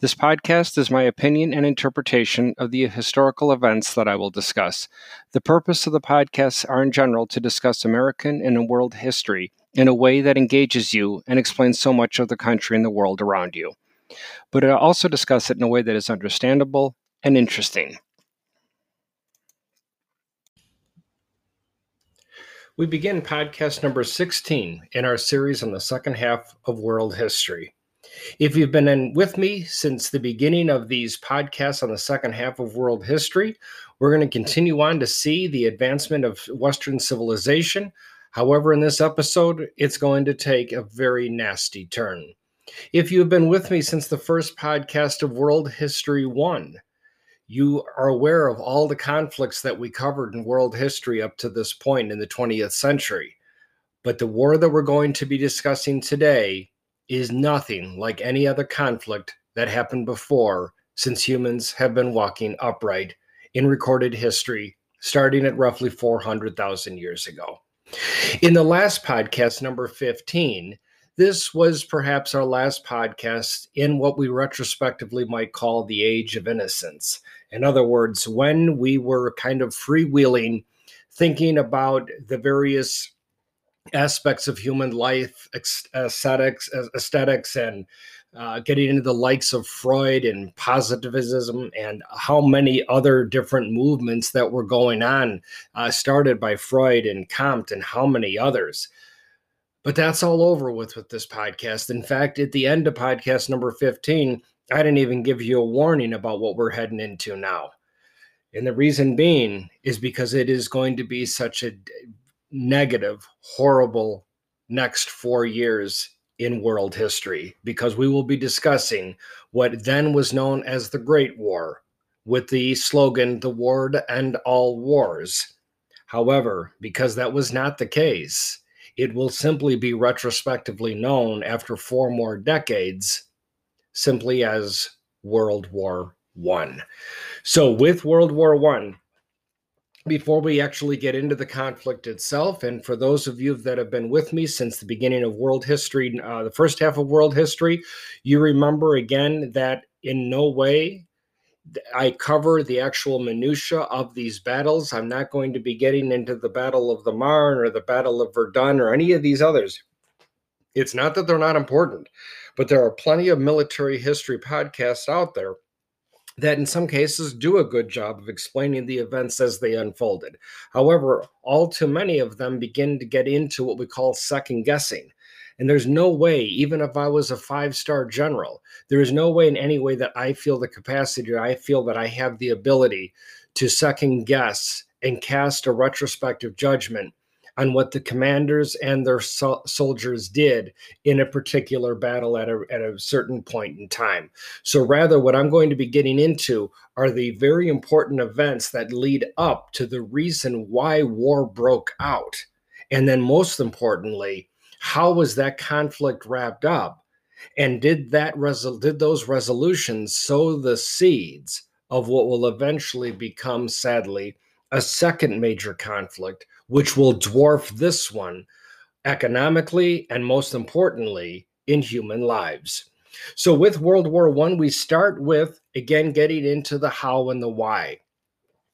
This podcast is my opinion and interpretation of the historical events that I will discuss. The purpose of the podcasts are in general to discuss American and world history in a way that engages you and explains so much of the country and the world around you but I also discuss it in a way that is understandable and interesting. We begin podcast number 16 in our series on the second half of world history. If you've been in with me since the beginning of these podcasts on the second half of world history, we're going to continue on to see the advancement of Western civilization. However, in this episode, it's going to take a very nasty turn. If you have been with me since the first podcast of World History 1, you are aware of all the conflicts that we covered in world history up to this point in the 20th century. But the war that we're going to be discussing today is nothing like any other conflict that happened before since humans have been walking upright in recorded history, starting at roughly 400,000 years ago. In the last podcast, number 15, this was perhaps our last podcast in what we retrospectively might call the age of innocence. In other words, when we were kind of freewheeling, thinking about the various aspects of human life, aesthetics, aesthetics, and uh, getting into the likes of Freud and positivism and how many other different movements that were going on, uh, started by Freud and Comte and how many others. But that's all over with with this podcast. In fact, at the end of podcast number 15, I didn't even give you a warning about what we're heading into now. And the reason being is because it is going to be such a negative, horrible next four years in world history because we will be discussing what then was known as the Great War with the slogan, the war to end all wars. However, because that was not the case, it will simply be retrospectively known after four more decades simply as World War One. So, with World War One, before we actually get into the conflict itself, and for those of you that have been with me since the beginning of world history, uh, the first half of world history, you remember again that in no way I cover the actual minutia of these battles. I'm not going to be getting into the Battle of the Marne or the Battle of Verdun or any of these others. It's not that they're not important, but there are plenty of military history podcasts out there that in some cases do a good job of explaining the events as they unfolded. However, all too many of them begin to get into what we call second guessing. And there's no way, even if I was a five star general, there is no way in any way that I feel the capacity or I feel that I have the ability to second guess and cast a retrospective judgment on what the commanders and their so- soldiers did in a particular battle at a, at a certain point in time. So, rather, what I'm going to be getting into are the very important events that lead up to the reason why war broke out. And then, most importantly, how was that conflict wrapped up and did that resol- did those resolutions sow the seeds of what will eventually become sadly a second major conflict which will dwarf this one economically and most importantly in human lives so with world war 1 we start with again getting into the how and the why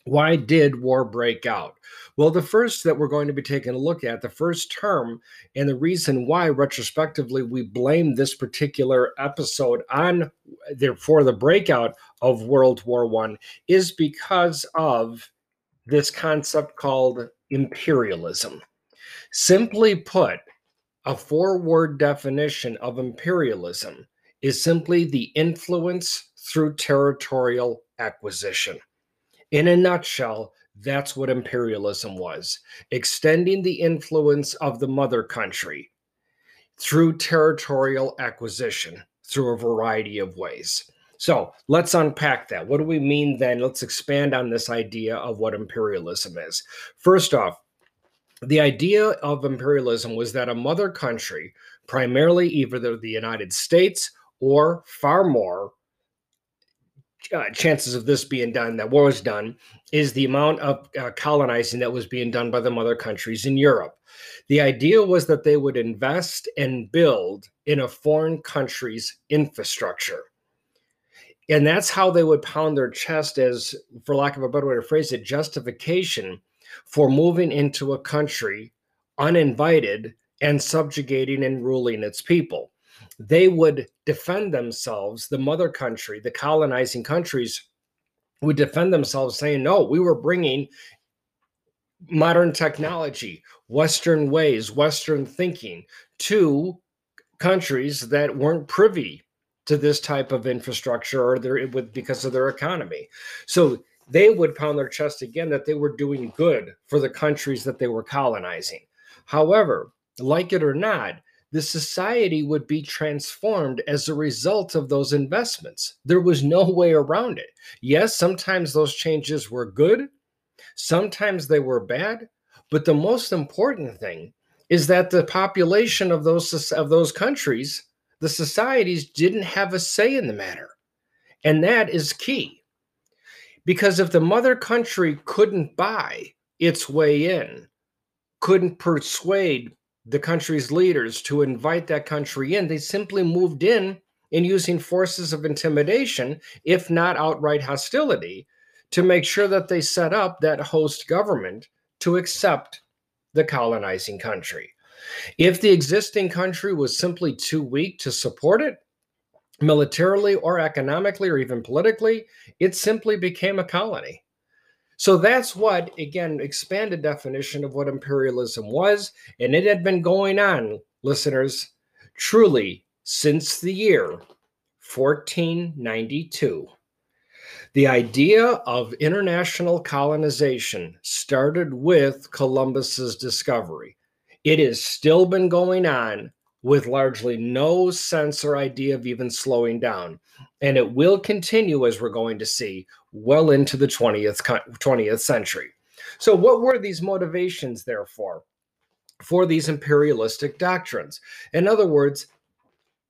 why did war break out? Well, the first that we're going to be taking a look at, the first term, and the reason why retrospectively we blame this particular episode on the, for the breakout of World War One is because of this concept called imperialism. Simply put, a four word definition of imperialism is simply the influence through territorial acquisition. In a nutshell, that's what imperialism was extending the influence of the mother country through territorial acquisition through a variety of ways. So let's unpack that. What do we mean then? Let's expand on this idea of what imperialism is. First off, the idea of imperialism was that a mother country, primarily either the United States or far more uh, chances of this being done that war was done is the amount of uh, colonizing that was being done by the mother countries in Europe. The idea was that they would invest and build in a foreign country's infrastructure. And that's how they would pound their chest as, for lack of a better way to phrase it, justification for moving into a country uninvited and subjugating and ruling its people. They would defend themselves, the mother country, the colonizing countries would defend themselves, saying, No, we were bringing modern technology, Western ways, Western thinking to countries that weren't privy to this type of infrastructure or their with because of their economy. So they would pound their chest again that they were doing good for the countries that they were colonizing. However, like it or not, the society would be transformed as a result of those investments. There was no way around it. Yes, sometimes those changes were good, sometimes they were bad, but the most important thing is that the population of those of those countries, the societies didn't have a say in the matter. And that is key. Because if the mother country couldn't buy its way in, couldn't persuade the country's leaders to invite that country in. They simply moved in in using forces of intimidation, if not outright hostility, to make sure that they set up that host government to accept the colonizing country. If the existing country was simply too weak to support it, militarily or economically or even politically, it simply became a colony. So that's what, again, expanded definition of what imperialism was. And it had been going on, listeners, truly since the year 1492. The idea of international colonization started with Columbus's discovery. It has still been going on with largely no sense or idea of even slowing down. And it will continue, as we're going to see, well into the 20th, 20th century. So, what were these motivations, therefore, for these imperialistic doctrines? In other words,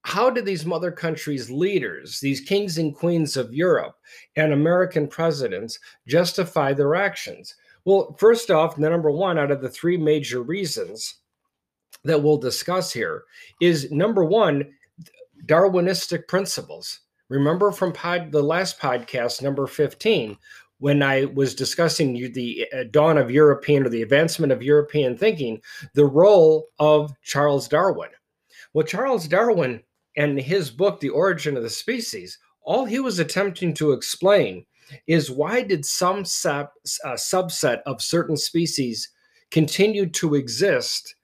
how did these mother countries' leaders, these kings and queens of Europe and American presidents, justify their actions? Well, first off, number one out of the three major reasons that we'll discuss here is number one, Darwinistic principles. Remember from pod, the last podcast, number 15, when I was discussing the uh, dawn of European or the advancement of European thinking, the role of Charles Darwin. Well, Charles Darwin and his book, The Origin of the Species, all he was attempting to explain is why did some sub, subset of certain species continue to exist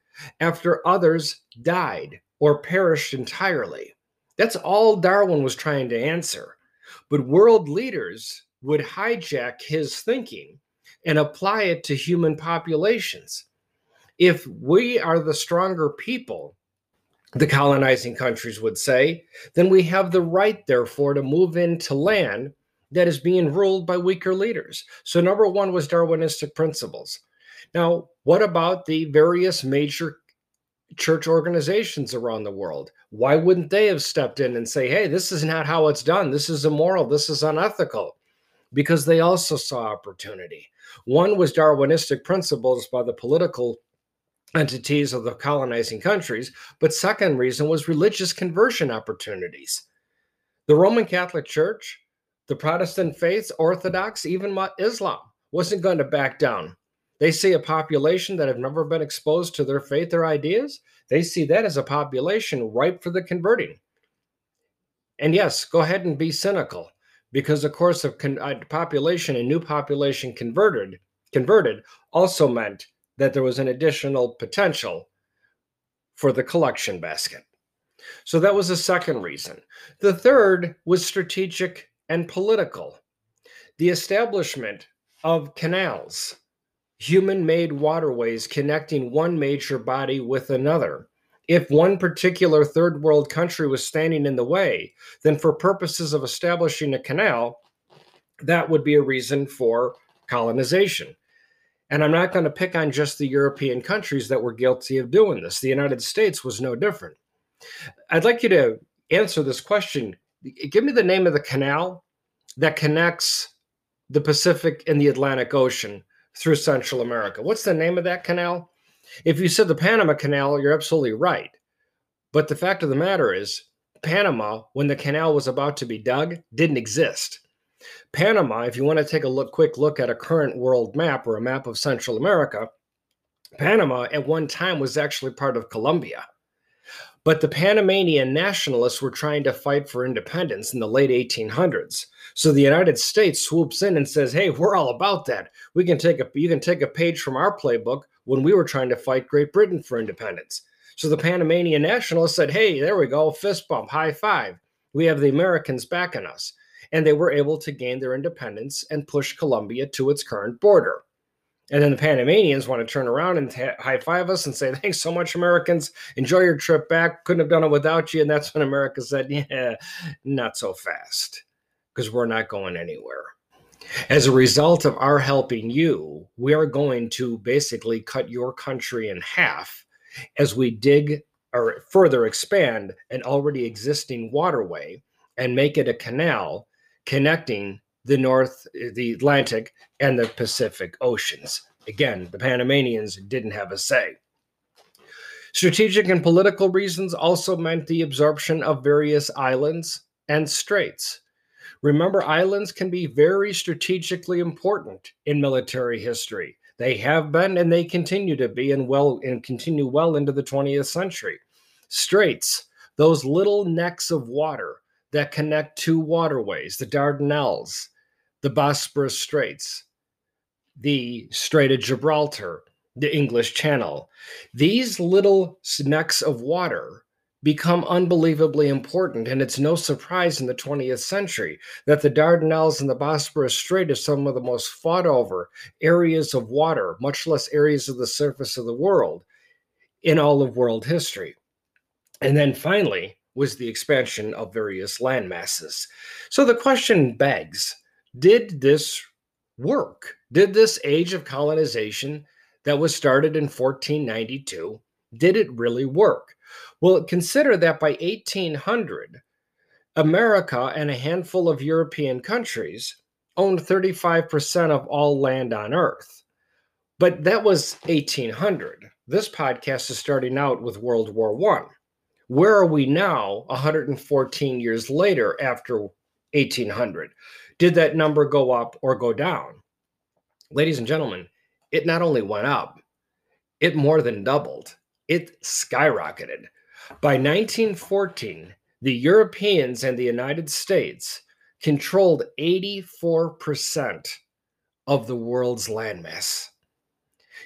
after others died or perished entirely. That's all Darwin was trying to answer. But world leaders would hijack his thinking and apply it to human populations. If we are the stronger people, the colonizing countries would say, then we have the right, therefore, to move into land that is being ruled by weaker leaders. So, number one was Darwinistic principles. Now, what about the various major church organizations around the world? Why wouldn't they have stepped in and say, hey, this is not how it's done. This is immoral. This is unethical? Because they also saw opportunity. One was Darwinistic principles by the political entities of the colonizing countries, but second reason was religious conversion opportunities. The Roman Catholic Church, the Protestant faiths, Orthodox, even Islam wasn't going to back down they see a population that have never been exposed to their faith or ideas. They see that as a population ripe for the converting. And yes, go ahead and be cynical because, of course, a, con- a population, a new population converted, converted also meant that there was an additional potential for the collection basket. So that was the second reason. The third was strategic and political. The establishment of canals human made waterways connecting one major body with another. If one particular third world country was standing in the way, then for purposes of establishing a canal, that would be a reason for colonization. And I'm not going to pick on just the European countries that were guilty of doing this. The United States was no different. I'd like you to answer this question. Give me the name of the canal that connects the Pacific and the Atlantic Ocean through Central America. What's the name of that canal? If you said the Panama Canal, you're absolutely right. But the fact of the matter is, Panama, when the canal was about to be dug, didn't exist. Panama, if you want to take a look, quick look at a current world map or a map of Central America, Panama at one time was actually part of Colombia. But the Panamanian nationalists were trying to fight for independence in the late 1800s. So the United States swoops in and says, "Hey, we're all about that. We can take a you can take a page from our playbook when we were trying to fight Great Britain for independence." So the Panamanian nationalists said, "Hey, there we go, fist bump, high five. We have the Americans backing us." And they were able to gain their independence and push Colombia to its current border. And then the Panamanians want to turn around and high five us and say, Thanks so much, Americans. Enjoy your trip back. Couldn't have done it without you. And that's when America said, Yeah, not so fast, because we're not going anywhere. As a result of our helping you, we are going to basically cut your country in half as we dig or further expand an already existing waterway and make it a canal connecting the North, the Atlantic, and the Pacific Oceans. Again, the Panamanians didn't have a say. Strategic and political reasons also meant the absorption of various islands and straits. Remember, islands can be very strategically important in military history. They have been and they continue to be and well and continue well into the 20th century. Straits, those little necks of water that connect two waterways, the Dardanelles, the Bosporus Straits, the Strait of Gibraltar, the English Channel. These little necks of water become unbelievably important. And it's no surprise in the 20th century that the Dardanelles and the Bosporus Strait are some of the most fought over areas of water, much less areas of the surface of the world in all of world history. And then finally was the expansion of various land masses. So the question begs did this work? Did this age of colonization that was started in 1492, did it really work? Well, consider that by 1800, America and a handful of European countries owned 35% of all land on Earth. But that was 1800. This podcast is starting out with World War I. Where are we now, 114 years later after 1800? Did that number go up or go down? Ladies and gentlemen, it not only went up, it more than doubled. It skyrocketed. By 1914, the Europeans and the United States controlled 84% of the world's landmass.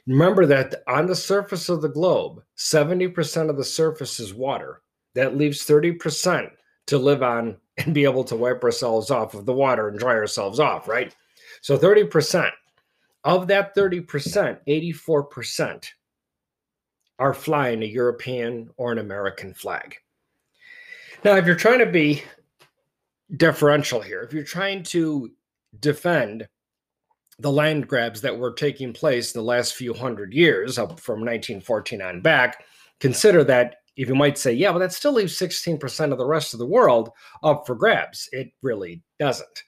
Remember that on the surface of the globe, 70% of the surface is water. That leaves 30% to live on and be able to wipe ourselves off of the water and dry ourselves off, right? So 30%. Of that 30%, 84% are flying a European or an American flag. Now, if you're trying to be deferential here, if you're trying to defend the land grabs that were taking place the last few hundred years, up from 1914 on back, consider that if you might say, yeah, but that still leaves 16% of the rest of the world up for grabs. It really doesn't,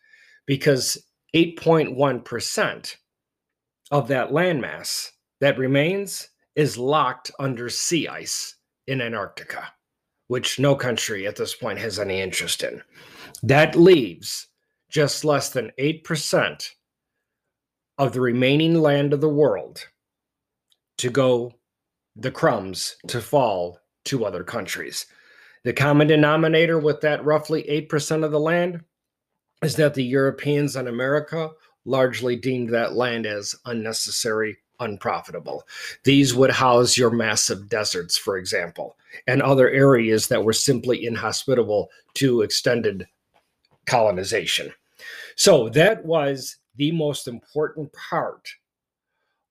because 8.1% of that landmass that remains is locked under sea ice in Antarctica, which no country at this point has any interest in. That leaves just less than 8% of the remaining land of the world to go the crumbs to fall to other countries. The common denominator with that roughly 8% of the land is that the Europeans and America largely deemed that land as unnecessary, unprofitable. These would house your massive deserts, for example, and other areas that were simply inhospitable to extended colonization. So that was the most important part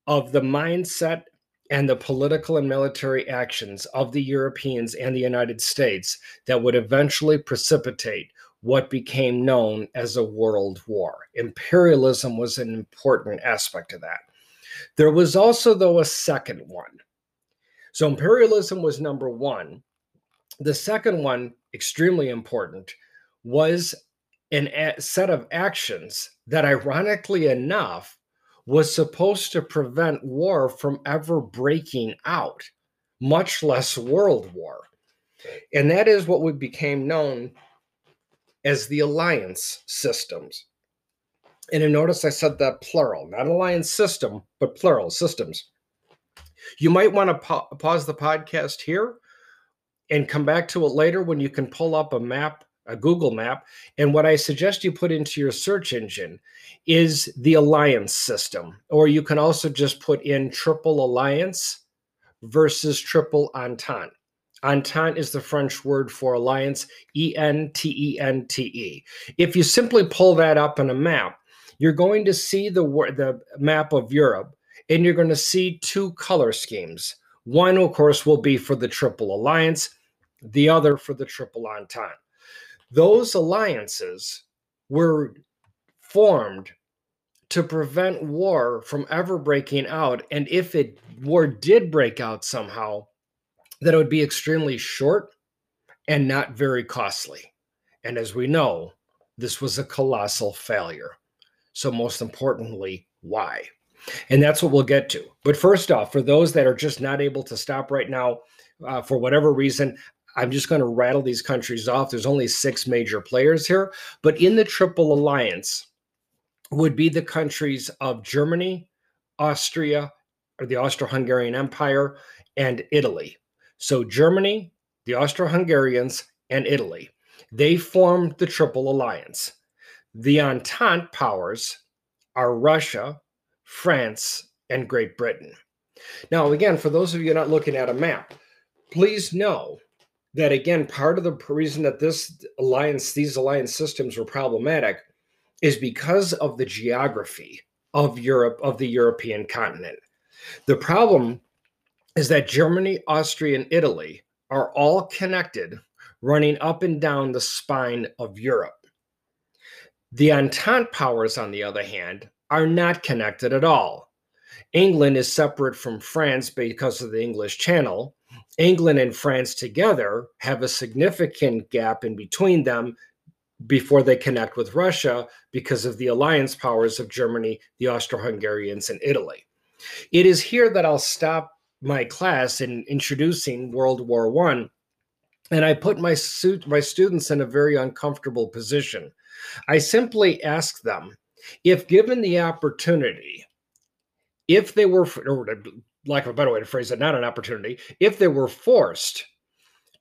of the mindset and the political and military actions of the Europeans and the United States that would eventually precipitate what became known as a world war. Imperialism was an important aspect of that. There was also, though, a second one. So imperialism was number one. The second one, extremely important, was a set of actions that, ironically enough, was supposed to prevent war from ever breaking out, much less world war. And that is what we became known as the alliance systems. And notice I said that plural, not alliance system, but plural systems. You might want to pa- pause the podcast here and come back to it later when you can pull up a map, a Google map. And what I suggest you put into your search engine is the alliance system, or you can also just put in triple alliance versus triple entente. Entente is the French word for alliance, E N T E N T E. If you simply pull that up on a map, you're going to see the, the map of Europe and you're going to see two color schemes. One, of course, will be for the Triple Alliance, the other for the Triple Entente. Those alliances were formed to prevent war from ever breaking out. And if it war did break out somehow, that it would be extremely short and not very costly. And as we know, this was a colossal failure. So, most importantly, why? And that's what we'll get to. But first off, for those that are just not able to stop right now uh, for whatever reason, I'm just going to rattle these countries off. There's only six major players here, but in the Triple Alliance would be the countries of Germany, Austria, or the Austro Hungarian Empire, and Italy. So Germany, the Austro Hungarians, and Italy. They formed the Triple Alliance. The Entente powers are Russia, France, and Great Britain. Now, again, for those of you not looking at a map, please know that again, part of the reason that this alliance, these alliance systems were problematic is because of the geography of Europe, of the European continent. The problem is that Germany, Austria, and Italy are all connected, running up and down the spine of Europe. The Entente powers, on the other hand, are not connected at all. England is separate from France because of the English Channel. England and France together have a significant gap in between them before they connect with Russia because of the alliance powers of Germany, the Austro Hungarians, and Italy. It is here that I'll stop my class in introducing World War One, and I put my, suit, my students in a very uncomfortable position. I simply ask them if given the opportunity, if they were, lack of a better way to phrase it, not an opportunity, if they were forced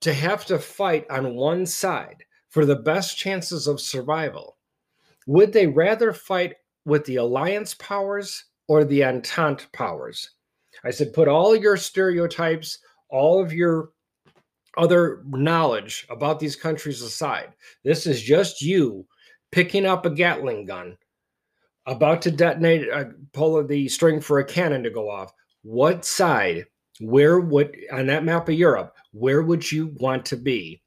to have to fight on one side for the best chances of survival, would they rather fight with the alliance powers or the entente powers? I said, put all your stereotypes, all of your other knowledge about these countries aside. This is just you picking up a Gatling gun about to detonate, uh, pull the string for a cannon to go off, what side, where would, on that map of Europe, where would you want to be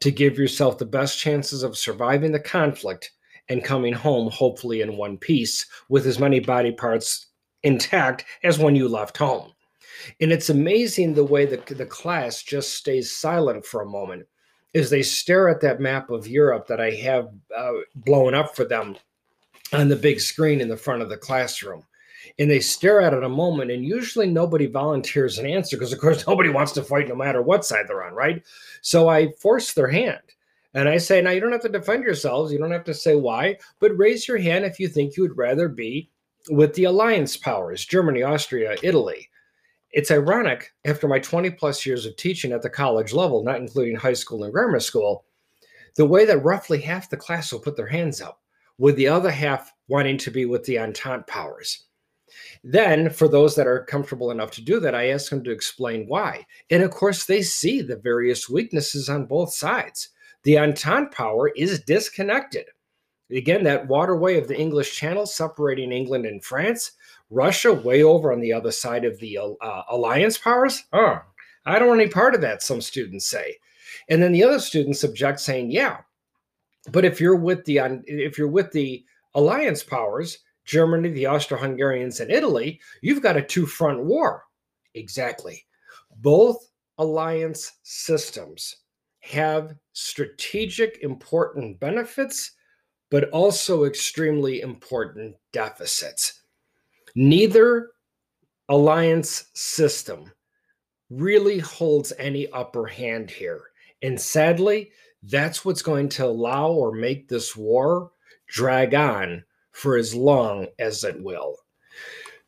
to give yourself the best chances of surviving the conflict and coming home, hopefully in one piece, with as many body parts intact as when you left home? And it's amazing the way that the class just stays silent for a moment as they stare at that map of Europe that I have uh, blown up for them on the big screen in the front of the classroom. And they stare at it a moment, and usually nobody volunteers an answer because, of course, nobody wants to fight no matter what side they're on, right? So I force their hand. And I say, now you don't have to defend yourselves. You don't have to say why, but raise your hand if you think you would rather be with the alliance powers Germany, Austria, Italy. It's ironic after my 20 plus years of teaching at the college level, not including high school and grammar school, the way that roughly half the class will put their hands up with the other half wanting to be with the Entente powers. Then, for those that are comfortable enough to do that, I ask them to explain why. And of course, they see the various weaknesses on both sides. The Entente power is disconnected. Again, that waterway of the English Channel separating England and France, Russia way over on the other side of the uh, alliance powers. Oh, I don't want any part of that, some students say. And then the other students object, saying, yeah, but if you're with the if you're with the alliance powers, Germany, the Austro Hungarians, and Italy, you've got a two front war. Exactly. Both alliance systems have strategic important benefits, but also extremely important deficits. Neither alliance system really holds any upper hand here. And sadly, that's what's going to allow or make this war drag on for as long as it will.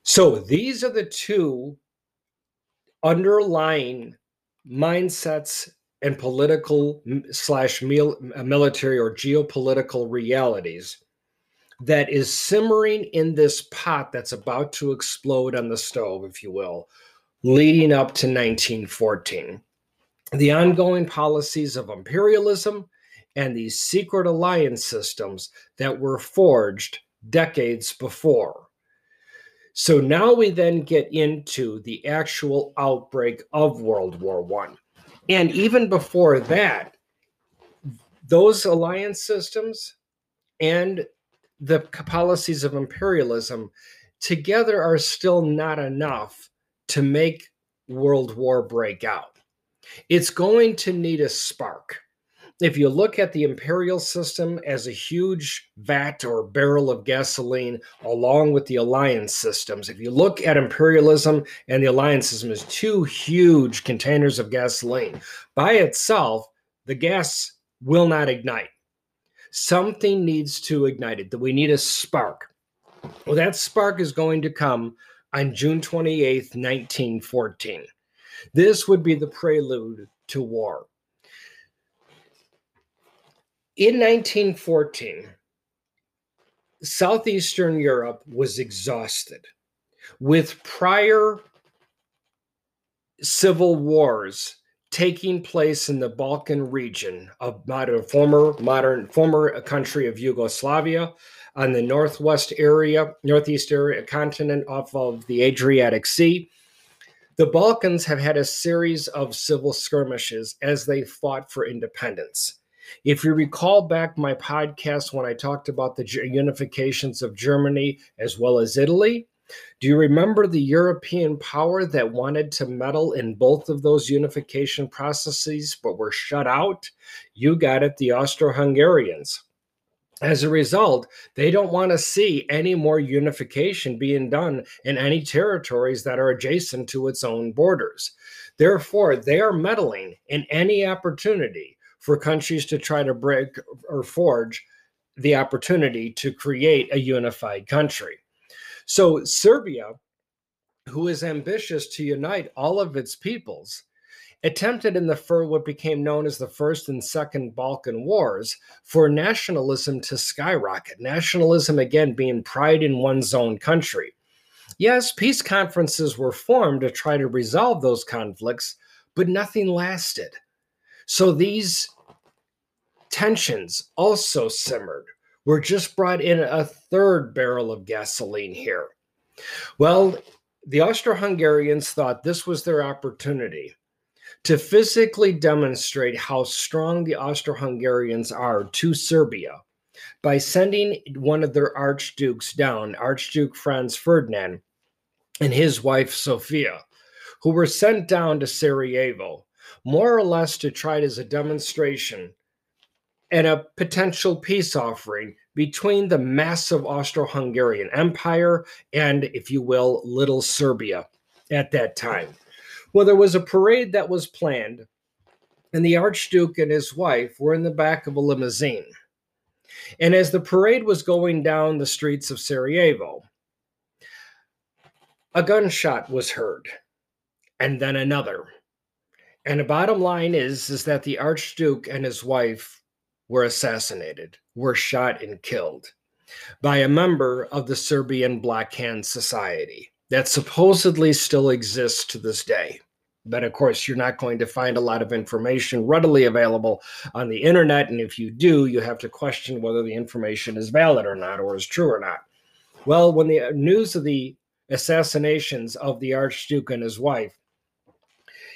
So these are the two underlying mindsets and political slash uh, military or geopolitical realities that is simmering in this pot that's about to explode on the stove, if you will, leading up to 1914. The ongoing policies of imperialism and these secret alliance systems that were forged decades before. So now we then get into the actual outbreak of World War One. And even before that, those alliance systems and the policies of imperialism together are still not enough to make World War break out. It's going to need a spark if you look at the imperial system as a huge vat or barrel of gasoline along with the alliance systems if you look at imperialism and the alliance system as two huge containers of gasoline by itself the gas will not ignite. Something needs to ignite it that we need a spark. Well that spark is going to come on june 28th 1914 this would be the prelude to war in 1914, Southeastern Europe was exhausted with prior civil wars taking place in the Balkan region of modern former modern former country of Yugoslavia on the northwest area, northeast area continent off of the Adriatic Sea. The Balkans have had a series of civil skirmishes as they fought for independence. If you recall back my podcast when I talked about the unifications of Germany as well as Italy, do you remember the European power that wanted to meddle in both of those unification processes but were shut out? You got it, the Austro Hungarians. As a result, they don't want to see any more unification being done in any territories that are adjacent to its own borders. Therefore, they are meddling in any opportunity for countries to try to break or forge the opportunity to create a unified country. So, Serbia, who is ambitious to unite all of its peoples, attempted in the fur what became known as the First and Second Balkan Wars for nationalism to skyrocket. Nationalism, again, being pride in one's own country. Yes, peace conferences were formed to try to resolve those conflicts, but nothing lasted. So these tensions also simmered. We're just brought in a third barrel of gasoline here. Well, the Austro Hungarians thought this was their opportunity to physically demonstrate how strong the Austro Hungarians are to Serbia by sending one of their archdukes down, Archduke Franz Ferdinand, and his wife Sophia, who were sent down to Sarajevo more or less to try it as a demonstration and a potential peace offering between the massive Austro Hungarian Empire and, if you will, Little Serbia at that time. Well, there was a parade that was planned, and the Archduke and his wife were in the back of a limousine. And as the parade was going down the streets of Sarajevo, a gunshot was heard, and then another and the bottom line is is that the archduke and his wife were assassinated, were shot and killed by a member of the Serbian Black Hand Society that supposedly still exists to this day. But of course, you're not going to find a lot of information readily available on the internet. And if you do, you have to question whether the information is valid or not, or is true or not. Well, when the uh, news of the assassinations of the Archduke and his wife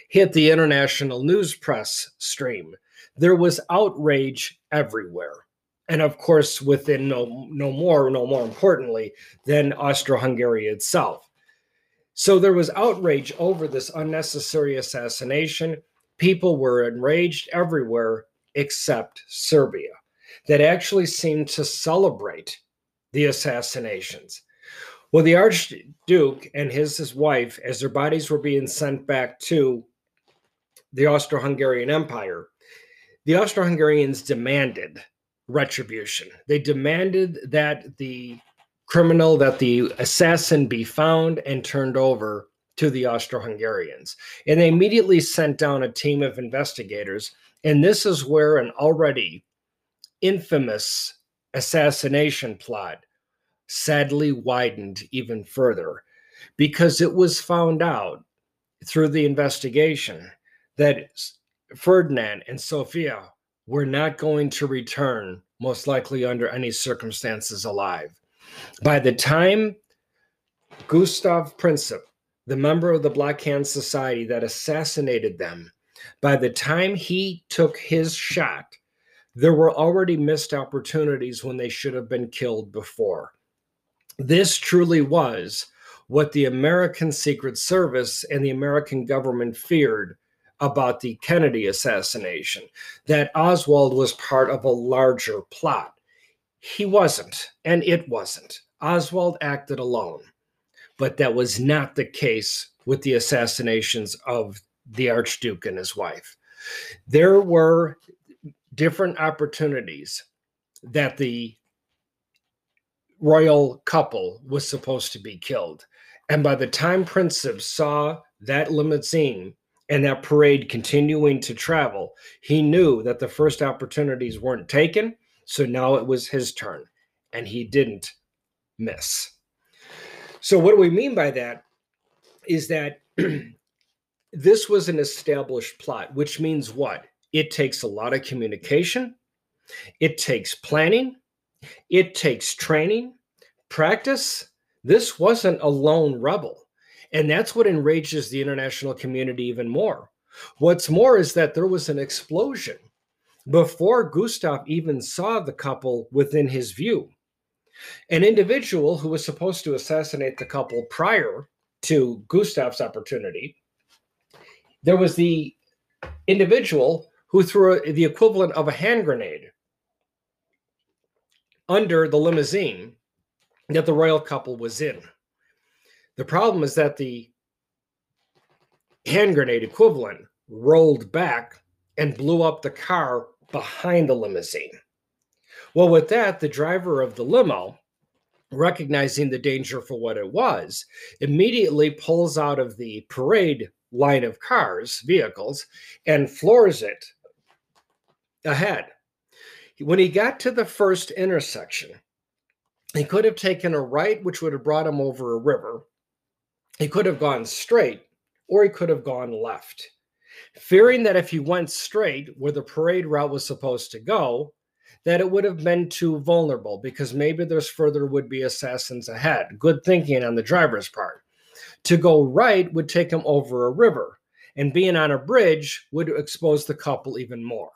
hit the international news press stream. There was outrage everywhere. and of course, within no, no more, no more importantly, than Austro Hungary itself. So there was outrage over this unnecessary assassination. People were enraged everywhere except Serbia, that actually seemed to celebrate the assassinations. Well, the Archduke and his, his wife, as their bodies were being sent back to the Austro Hungarian Empire, the Austro Hungarians demanded retribution. They demanded that the criminal, that the assassin be found and turned over to the Austro Hungarians. And they immediately sent down a team of investigators. And this is where an already infamous assassination plot sadly widened even further because it was found out through the investigation that Ferdinand and Sophia were not going to return, most likely under any circumstances, alive. By the time Gustav Princip, the member of the Black Hand Society that assassinated them, by the time he took his shot, there were already missed opportunities when they should have been killed before. This truly was what the American Secret Service and the American government feared about the Kennedy assassination, that Oswald was part of a larger plot. He wasn't, and it wasn't. Oswald acted alone. But that was not the case with the assassinations of the Archduke and his wife. There were different opportunities that the royal couple was supposed to be killed. And by the time Princip saw that limousine and that parade continuing to travel, he knew that the first opportunities weren't taken. So now it was his turn, and he didn't miss. So, what do we mean by that? Is that this was an established plot, which means what? It takes a lot of communication, it takes planning, it takes training, practice. This wasn't a lone rebel. And that's what enrages the international community even more. What's more is that there was an explosion before Gustav even saw the couple within his view. An individual who was supposed to assassinate the couple prior to Gustav's opportunity, there was the individual who threw the equivalent of a hand grenade under the limousine that the royal couple was in. The problem is that the hand grenade equivalent rolled back and blew up the car behind the limousine. Well, with that, the driver of the limo, recognizing the danger for what it was, immediately pulls out of the parade line of cars, vehicles, and floors it ahead. When he got to the first intersection, he could have taken a right, which would have brought him over a river, he could have gone straight or he could have gone left. Fearing that if he went straight where the parade route was supposed to go, that it would have been too vulnerable because maybe there's further would be assassins ahead. Good thinking on the driver's part. To go right would take him over a river, and being on a bridge would expose the couple even more.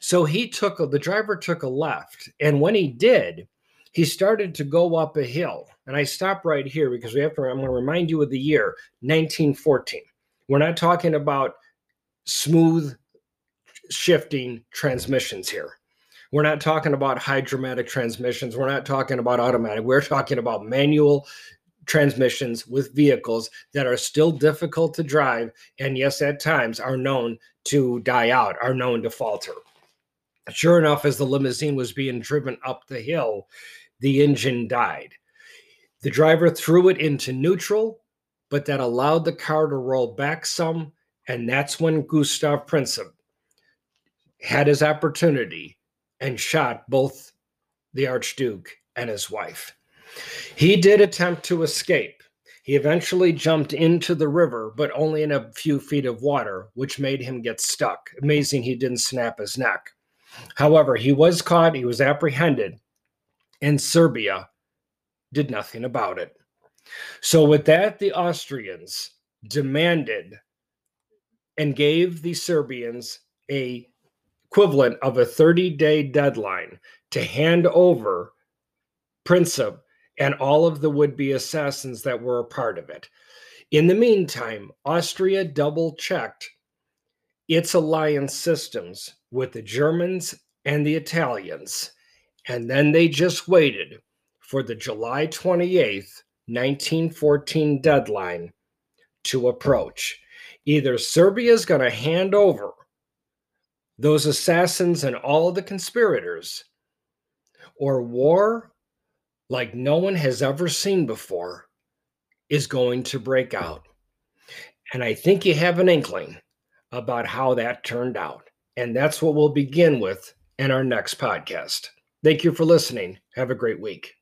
So he took the driver took a left, and when he did, he started to go up a hill. And I stop right here because we have to, I'm going to remind you of the year 1914. We're not talking about smooth shifting transmissions here. We're not talking about hydromatic transmissions. We're not talking about automatic. We're talking about manual transmissions with vehicles that are still difficult to drive and, yes, at times are known to die out, are known to falter. Sure enough, as the limousine was being driven up the hill, the engine died. The driver threw it into neutral, but that allowed the car to roll back some. And that's when Gustav Princip had his opportunity and shot both the Archduke and his wife. He did attempt to escape. He eventually jumped into the river, but only in a few feet of water, which made him get stuck. Amazing he didn't snap his neck. However, he was caught, he was apprehended, in Serbia did nothing about it. So, with that, the Austrians demanded and gave the Serbians a equivalent of a 30 day deadline to hand over Princip and all of the would be assassins that were a part of it. In the meantime, Austria double checked its alliance systems with the Germans and the Italians, and then they just waited for the July 28th, 1914 deadline to approach. Either Serbia is going to hand over those assassins and all of the conspirators, or war like no one has ever seen before is going to break out. And I think you have an inkling about how that turned out. And that's what we'll begin with in our next podcast. Thank you for listening. Have a great week.